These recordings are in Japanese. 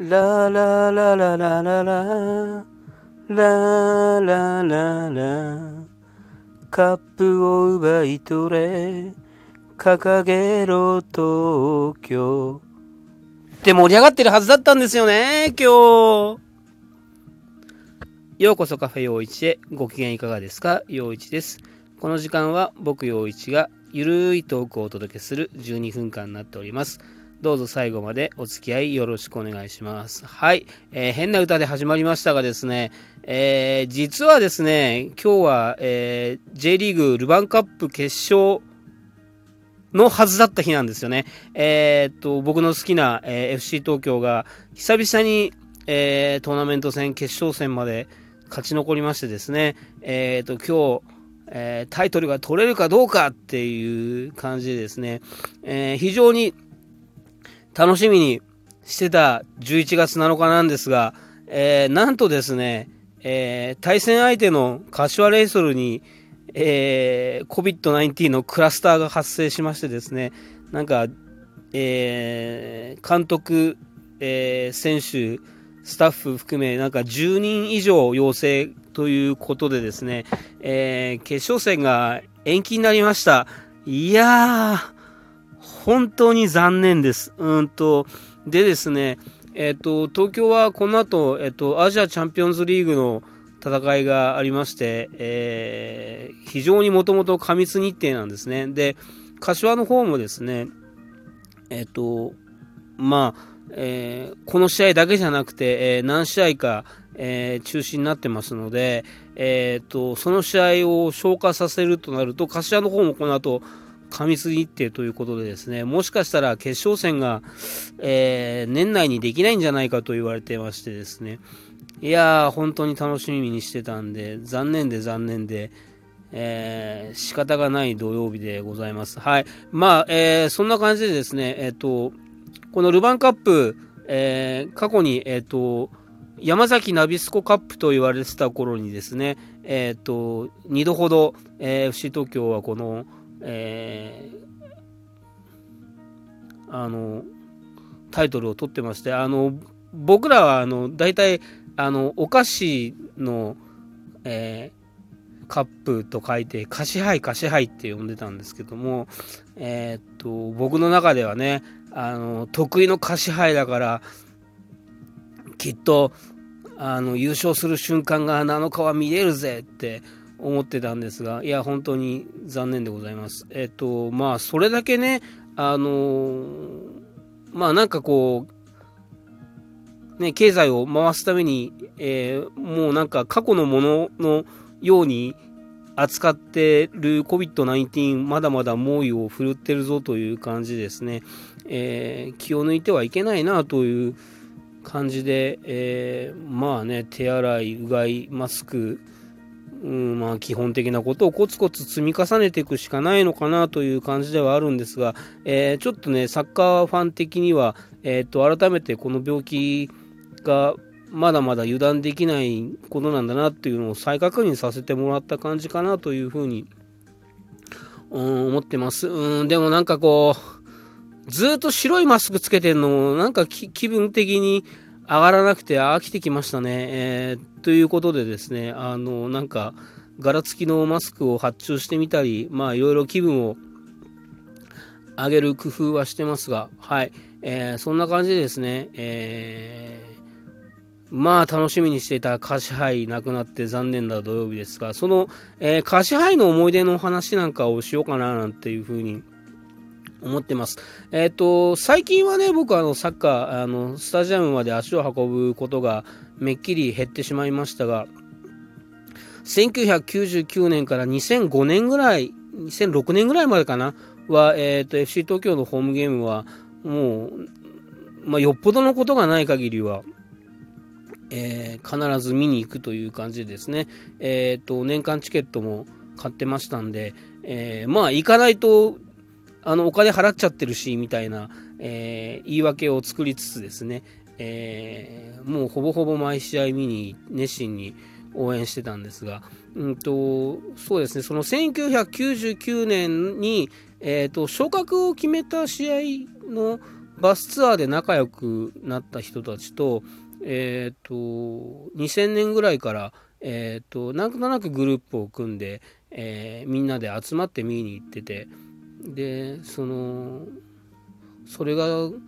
ララララララララ。ラララカップを奪い取れ。掲げろ東京。って盛り上がってるはずだったんですよね今日。ようこそカフェ陽一へ。ご機嫌いかがですか？陽一です。この時間は僕陽一がゆるいトークをお届けする12分間になっております。どうぞ最後までお付き合いよろしくお願いします。はい。えー、変な歌で始まりましたがですね、えー、実はですね、今日は、えー、J リーグルヴァンカップ決勝のはずだった日なんですよね。えー、っと、僕の好きな、えー、FC 東京が久々に、えー、トーナメント戦決勝戦まで勝ち残りましてですね、えー、っと、今日、え、タイトルが取れるかどうかっていう感じでですね、えー、非常に楽しみにしてた11月7日なんですが、えー、なんとですね、えー、対戦相手の柏レイソルに、えー、COVID-19 のクラスターが発生しましてですね、なんか、えー、監督、えー、選手、スタッフ含め、なんか10人以上陽性ということでですね、えー、決勝戦が延期になりました。いやー、本当に残念です。うんと、でですね、えっ、と、東京はこの後、えっ、と、アジアチャンピオンズリーグの戦いがありまして、えー、非常にもともと過密日程なんですね。で、柏の方もですね、えっ、と、まあ、えー、この試合だけじゃなくて、えー、何試合か、えー、中止になってますので、えーと、その試合を消化させるとなると、柏の方もこの後過密日程ということでですね、もしかしたら決勝戦が、えー、年内にできないんじゃないかと言われてましてですね、いやー、本当に楽しみにしてたんで、残念で残念で、えー、仕方がない土曜日でございます。はい。まあ、えー、そんな感じでですね、えっ、ー、と、このルヴァンカップ、えー、過去に、えっ、ー、と、山崎ナビスコカップと言われてた頃にですね、えっ、ー、と、2度ほど、えー、FC 東京はこの、えー、あの、タイトルを取ってまして、あの、僕らは、あの、大体、あの、お菓子の、えー、カップと書いて、菓子杯、菓子杯って呼んでたんですけども、えー、っと、僕の中ではね、あの、得意の菓子杯だから、きっと、あの、優勝する瞬間が7日は見れるぜって思ってたんですが、いや、本当に残念でございます。えっと、まあ、それだけね、あのまあ、なんかこう、ね、経済を回すために、えー、もうなんか過去のもののように扱ってる COVID-19 まだまだ猛威を振るってるぞという感じですね、えー、気を抜いてはいけないなという感じで、え、まあね手洗いうがいマスクうんまあ、基本的なことをコツコツ積み重ねていくしかないのかなという感じではあるんですが、えー、ちょっとね、サッカーファン的には、えー、と改めてこの病気がまだまだ油断できないことなんだなっていうのを再確認させてもらった感じかなというふうに、うん、思ってます。うん、でもなんかこう、ずっと白いマスクつけてんのも、なんか気分的に、上がらなくて飽きてきましたね。えー、ということでですね、あの、なんか、柄付きのマスクを発注してみたり、まあ、いろいろ気分を上げる工夫はしてますが、はい。えー、そんな感じでですね、えー、まあ、楽しみにしていた歌詞杯なくなって残念な土曜日ですが、その、えー、歌詞杯の思い出の話なんかをしようかななんていうふうに思ってます。えっ、ー、と、最近はね、僕あの、サッカー、あの、スタジアムまで足を運ぶことがめっきり減ってしまいましたが、1999年から2005年ぐらい、2006年ぐらいまでかな、は、えっ、ー、と、FC 東京のホームゲームは、もう、まあ、よっぽどのことがない限りは、えー、必ず見に行くという感じですね、えっ、ー、と、年間チケットも買ってましたんで、えー、まあ、行かないとあのお金払っちゃってるしみたいな、えー、言い訳を作りつつですね、えー、もうほぼほぼ毎試合見に熱心に応援してたんですが、うんと、そうですね、その1999年に、えーと、昇格を決めた試合のバスツアーで仲良くなった人たちと、え、ー、と、2000年ぐらいから、え、ー、と、なんとなくグループを組んで、えー、みんなで集まって見に行ってて、で、その、それが5、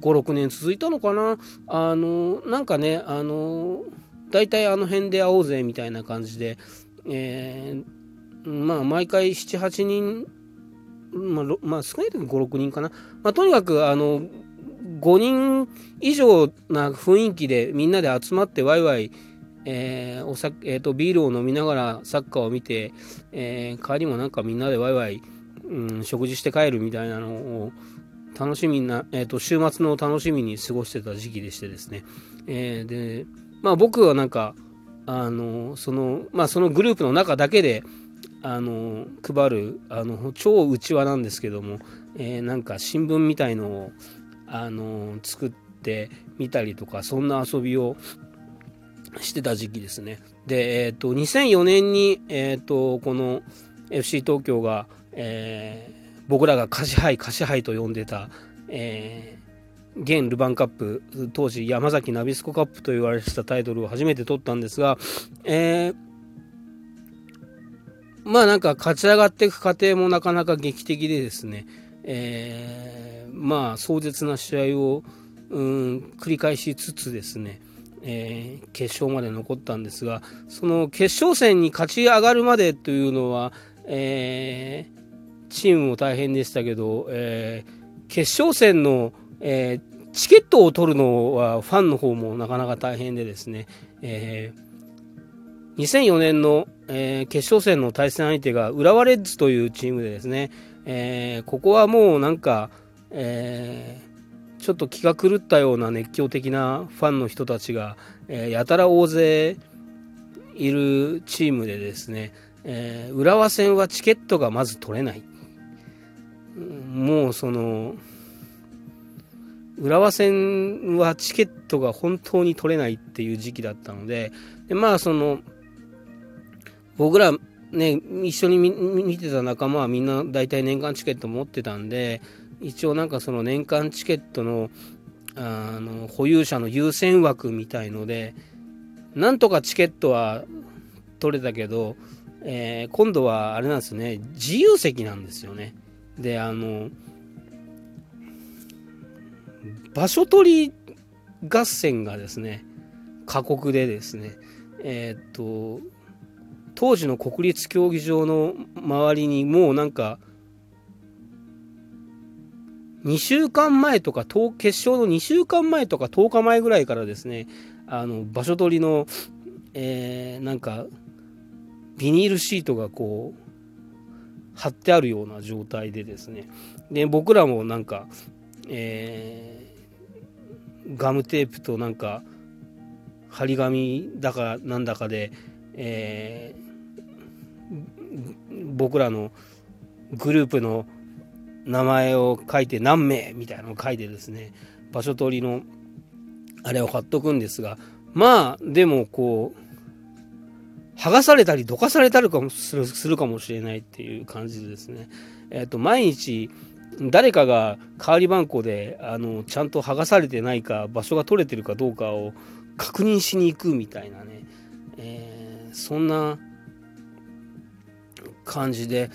6年続いたのかな？あの、なんかね、あの、大体あの辺で会おうぜみたいな感じで、えー、まあ、毎回7、8人、まあ、まあ、少ない時5、6人かな？まあ、とにかく、あの、5人以上な雰囲気でみんなで集まってワイワイ、えーお酒えーと、ビールを飲みながらサッカーを見て、えー、帰りもなんかみんなでワイワイ、うん、食事して帰るみたいなのを楽しみな、えーと、週末の楽しみに過ごしてた時期でしてですね、えー、でまあ僕はなんかあのそのまあそのグループの中だけであの配るあの超うちわなんですけども、えー、なんか新聞みたいのをあの作ってみたりとかそんな遊びをしてた時期ですね。で、えっ、ー、と2004年に、えーと、この FC 東京が、えー、僕らがカシハイカシハイと呼んでた、えー、現ルヴァンカップ当時山崎ナビスコカップと言われてたタイトルを初めて取ったんですが、えー、まあなんか勝ち上がっていく過程もなかなか劇的でですね、えー、まあ壮絶な試合を、うん、繰り返しつつですね、えー、決勝まで残ったんですがその決勝戦に勝ち上がるまでというのは、えー、チームも大変でしたけど、えー、決勝戦の、えチケットを取るのはファンの方もなかなか大変でですね、え2004年の、え決勝戦の対戦相手が浦和レッズというチームでですね、えー、ここはもうなんか、えー、ちょっと気が狂ったような熱狂的なファンの人たちが、えー、やたら大勢いるチームでですね、えー、浦和戦はチケットがまず取れない。もうその、浦和戦はチケットが本当に取れないっていう時期だったので、でまあその、僕らね、一緒に見てた仲間はみんな大体年間チケット持ってたんで、一応なんかその年間チケットのあの保有者の優先枠みたいので、なんとかチケットは取れたけど、えー、今度はあれなんですね、自由席なんですよね。で、あの、場所取り合戦がですね、過酷でですね、えー、っと、当時の国立競技場の周りにもうなんか2週間前とか決勝の2週間前とか10日前ぐらいからですねあの場所取りの、えー、なんかビニールシートがこう貼ってあるような状態でですね。で僕らもなんか、えー、ガムテープとなんか張り紙だかなんだかで、えー、僕らのグループの名前を書いて何名みたいなのを書いてですね場所取りのあれを貼っとくんですがまあでもこう剥がされたりどかされたりするするかもしれないっていう感じですね。えっ、と毎日誰かが代わり番号であのちゃんと剥がされてないか場所が取れてるかどうかを確認しに行くみたいなね、えー、そんな感じで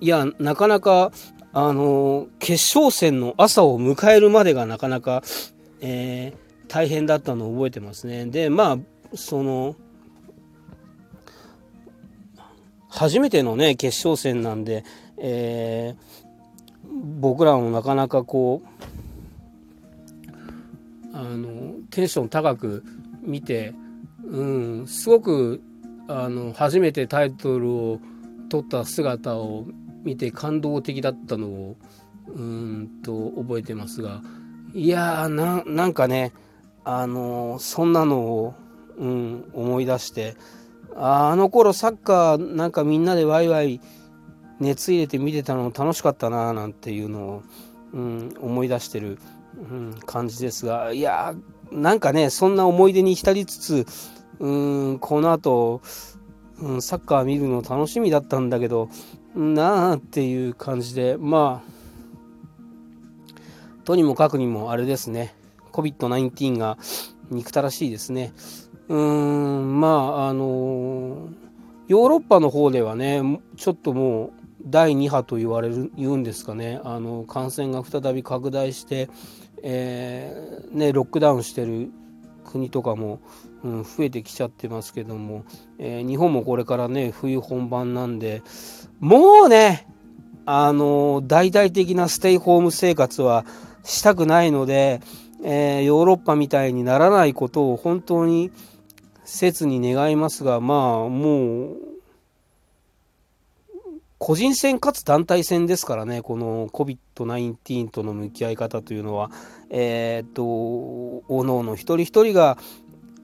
いやなかなかあの決勝戦の朝を迎えるまでがなかなか、えー、大変だったのを覚えてますね。でまあその初めてのね決勝戦なんで、えー、僕らもなかなかこうあのテンション高く見て、うん、すごくあの初めてタイトルを撮った姿を見て感動的だったのをうんと覚えてますがいやーなんかねあの、そんなのを、うん、思い出してあの頃サッカーなんかみんなでワイワイ熱入れて見てたの楽しかったななんていうのを、うん、思い出してる、うん、感じですがいやーなんかねそんな思い出に浸りつつうんこの後うん、サッカー見るの楽しみだったんだけどなあっていう感じでまあとにもかくにもあれですね、COVID-19 が憎たらしいですね。うーん、まあ、あのヨーロッパの方ではね、ちょっともう第2波と言われる、言うんですかね、あの感染が再び拡大して、えー、ね、ロックダウンしてる国とかも、うん、増えてきちゃってますけども、えー、日本もこれからね、冬本番なんで、もうね、あの大々的なステイホーム生活はしたくないので、えー、ヨーロッパみたいにならないことを本当に切に願いますが、まあ、もう、個人戦かつ団体戦ですからね、この COVID-19 との向き合い方というのは、えー、っと、おのおの一人一人が、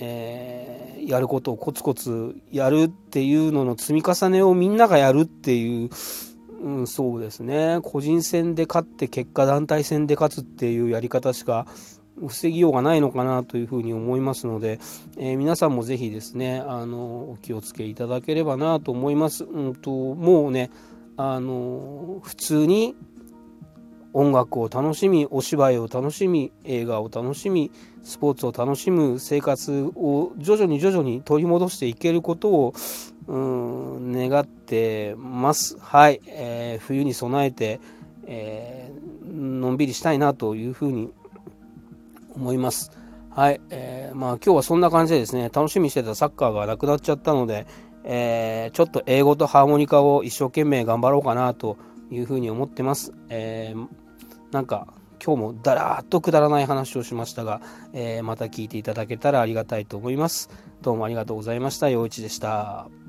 えー、やることをコツコツやるっていうのの積み重ねをみんながやるっていう、うん、そうですね、個人戦で勝って結果団体戦で勝つっていうやり方しか防ぎようがないのかなというふうに思いますので、えー、皆さんもぜひですねあのお気をつけいただければなと思います。うんともうねあの普通に音楽を楽しみお芝居を楽しみ映画を楽しみスポーツを楽しむ生活を徐々に徐々に取り戻していけることをうん願ってます。はい、えー、冬に備えて、えー、のんびりしたいなというふうに思います。はい、えー、まあ今日はそんな感じでですね楽しみにしてたサッカーがなくなっちゃったので、えー、ちょっと英語とハーモニカを一生懸命頑張ろうかなというふうに思ってます。えー、なんか今日もだらーっとくだらない話をしましたが、えー、また聞いていただけたらありがたいと思います。どうもありがとうございました。陽一でした。